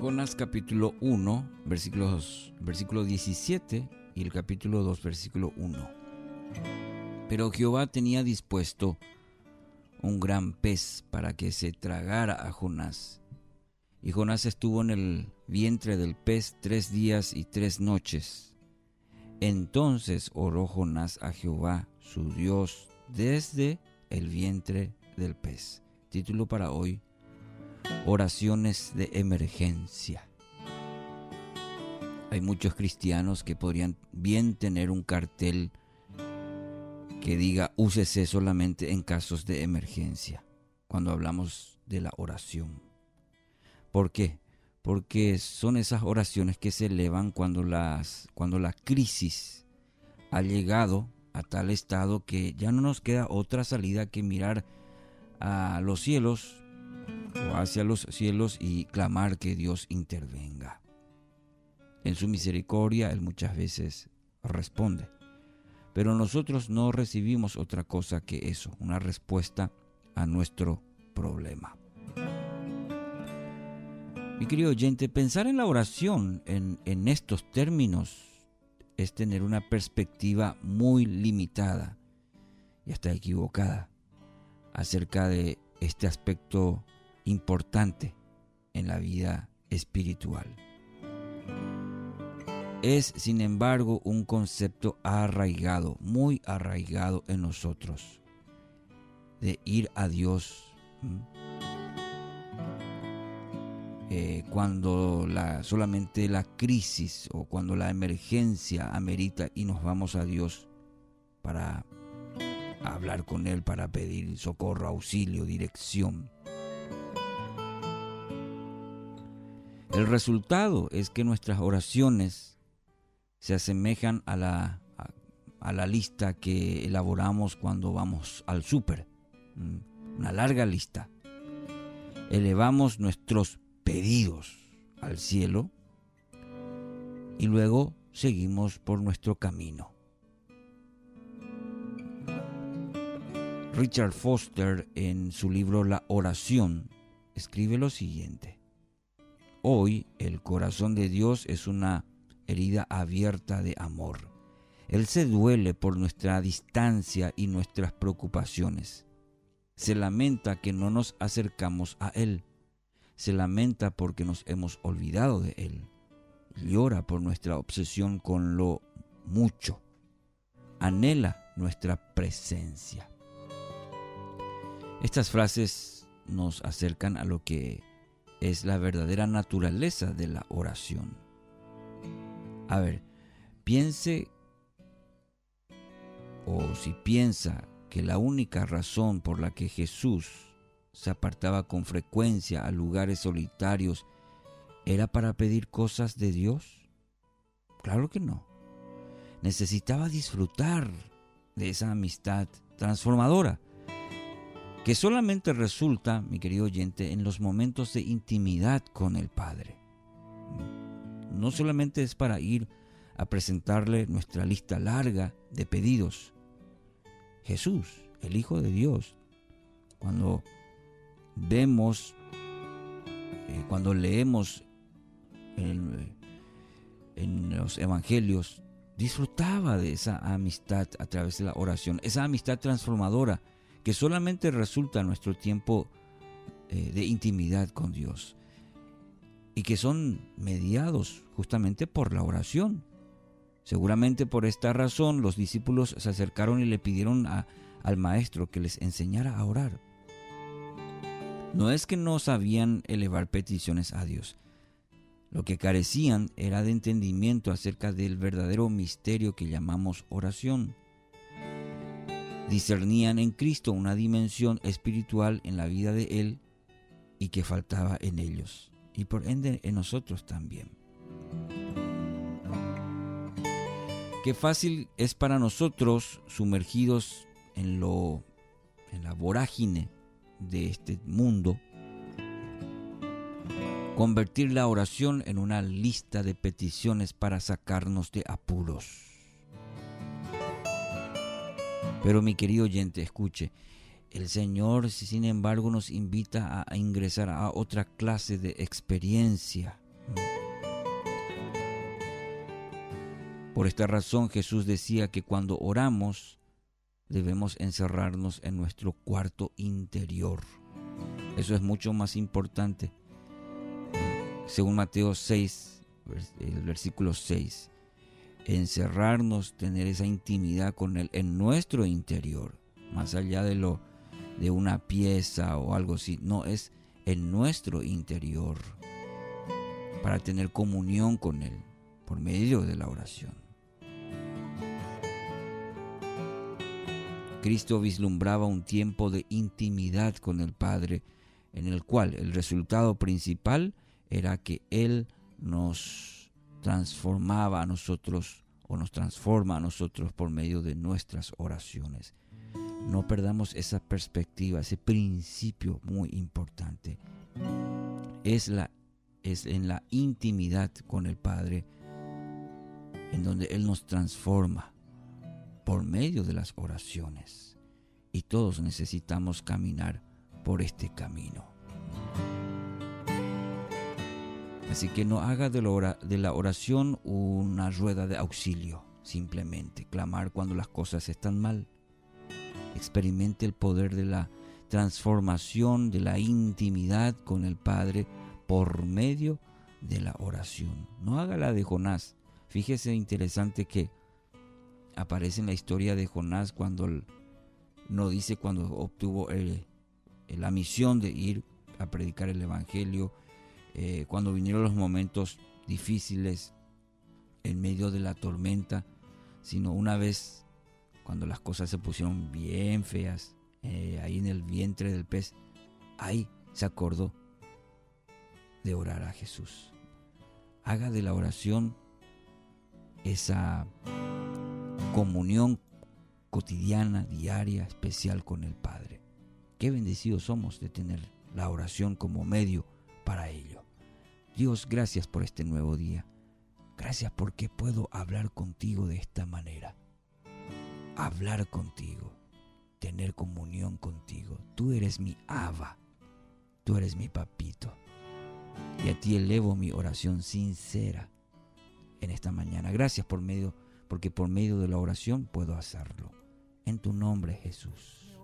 Jonás capítulo 1, versículos, versículo 17 y el capítulo 2, versículo 1. Pero Jehová tenía dispuesto un gran pez para que se tragara a Jonás. Y Jonás estuvo en el vientre del pez tres días y tres noches. Entonces oró Jonás a Jehová, su Dios, desde el vientre del pez. Título para hoy, Oraciones de emergencia. Hay muchos cristianos que podrían bien tener un cartel que diga úsese solamente en casos de emergencia, cuando hablamos de la oración. ¿Por qué? Porque son esas oraciones que se elevan cuando, las, cuando la crisis ha llegado a tal estado que ya no nos queda otra salida que mirar a los cielos hacia los cielos y clamar que Dios intervenga. En su misericordia Él muchas veces responde. Pero nosotros no recibimos otra cosa que eso, una respuesta a nuestro problema. Mi querido oyente, pensar en la oración en, en estos términos es tener una perspectiva muy limitada y hasta equivocada acerca de este aspecto importante en la vida espiritual. Es, sin embargo, un concepto arraigado, muy arraigado en nosotros, de ir a Dios eh, cuando la, solamente la crisis o cuando la emergencia amerita y nos vamos a Dios para hablar con Él, para pedir socorro, auxilio, dirección. El resultado es que nuestras oraciones se asemejan a la, a, la lista que elaboramos cuando vamos al súper. Mm, una larga lista. Elevamos nuestros pedidos al cielo y luego seguimos por nuestro camino. Richard Foster en su libro La oración escribe lo siguiente. Hoy el corazón de Dios es una herida abierta de amor. Él se duele por nuestra distancia y nuestras preocupaciones. Se lamenta que no nos acercamos a Él se lamenta porque nos hemos olvidado de Él. Llora por nuestra obsesión con lo mucho. Anhela nuestra presencia. Estas frases nos acercan a lo que es la verdadera naturaleza de la oración. A ver, piense o si piensa que la única razón por la que Jesús se apartaba con frecuencia a lugares solitarios, ¿era para pedir cosas de Dios? Claro que no. Necesitaba disfrutar de esa amistad transformadora, que solamente resulta, mi querido oyente, en los momentos de intimidad con el Padre. No solamente es para ir a presentarle nuestra lista larga de pedidos. Jesús, el Hijo de Dios, cuando vemos, eh, cuando leemos en, en los evangelios, disfrutaba de esa amistad a través de la oración, esa amistad transformadora que solamente resulta nuestro tiempo eh, de intimidad con Dios y que son mediados justamente por la oración. Seguramente por esta razón los discípulos se acercaron y le pidieron al maestro que les enseñara a orar. No es que no sabían elevar peticiones a Dios. Lo que carecían era de entendimiento acerca del verdadero misterio que llamamos oración. Discernían en Cristo una dimensión espiritual en la vida de Él y que faltaba en ellos, y por ende en nosotros también. Qué fácil es para nosotros, sumergidos en lo en la vorágine de este mundo, convertir la oración en una lista de peticiones para sacarnos de apuros. Pero mi querido oyente, escuche, el Señor sin embargo nos invita a ingresar a otra clase de experiencia Por esta razón Jesús decía que cuando oramos debemos encerrarnos en nuestro cuarto interior. Eso es mucho más importante. Según Mateo 6, el versículo 6, encerrarnos, tener esa intimidad con Él en nuestro interior, más allá de lo de una pieza o algo así, no es en nuestro interior para tener comunión con Él por medio de la oración. Cristo vislumbraba un tiempo de intimidad con el Padre, en el cual el resultado principal era que Él nos transformaba a nosotros o nos transforma a nosotros por medio de nuestras oraciones. No perdamos esa perspectiva, ese principio muy importante. Es, la, es en la intimidad con el Padre en donde Él nos transforma por medio de las oraciones. Y todos necesitamos caminar por este camino. Así que no haga de la oración una rueda de auxilio, simplemente clamar cuando las cosas están mal. Experimente el poder de la transformación, de la intimidad con el Padre por medio de la oración. No haga la de Jonás. Fíjese interesante que aparece en la historia de Jonás cuando no dice cuando obtuvo la misión de ir a predicar el Evangelio, eh, cuando vinieron los momentos difíciles en medio de la tormenta, sino una vez cuando las cosas se pusieron bien feas, eh, ahí en el vientre del pez, ahí se acordó de orar a Jesús. Haga de la oración esa comunión cotidiana, diaria, especial con el Padre. Qué bendecidos somos de tener la oración como medio para ello. Dios, gracias por este nuevo día. Gracias porque puedo hablar contigo de esta manera. Hablar contigo, tener comunión contigo. Tú eres mi Aba, tú eres mi papito. Y a ti elevo mi oración sincera en esta mañana. Gracias por medio porque por medio de la oración puedo hacerlo. En tu nombre, Jesús.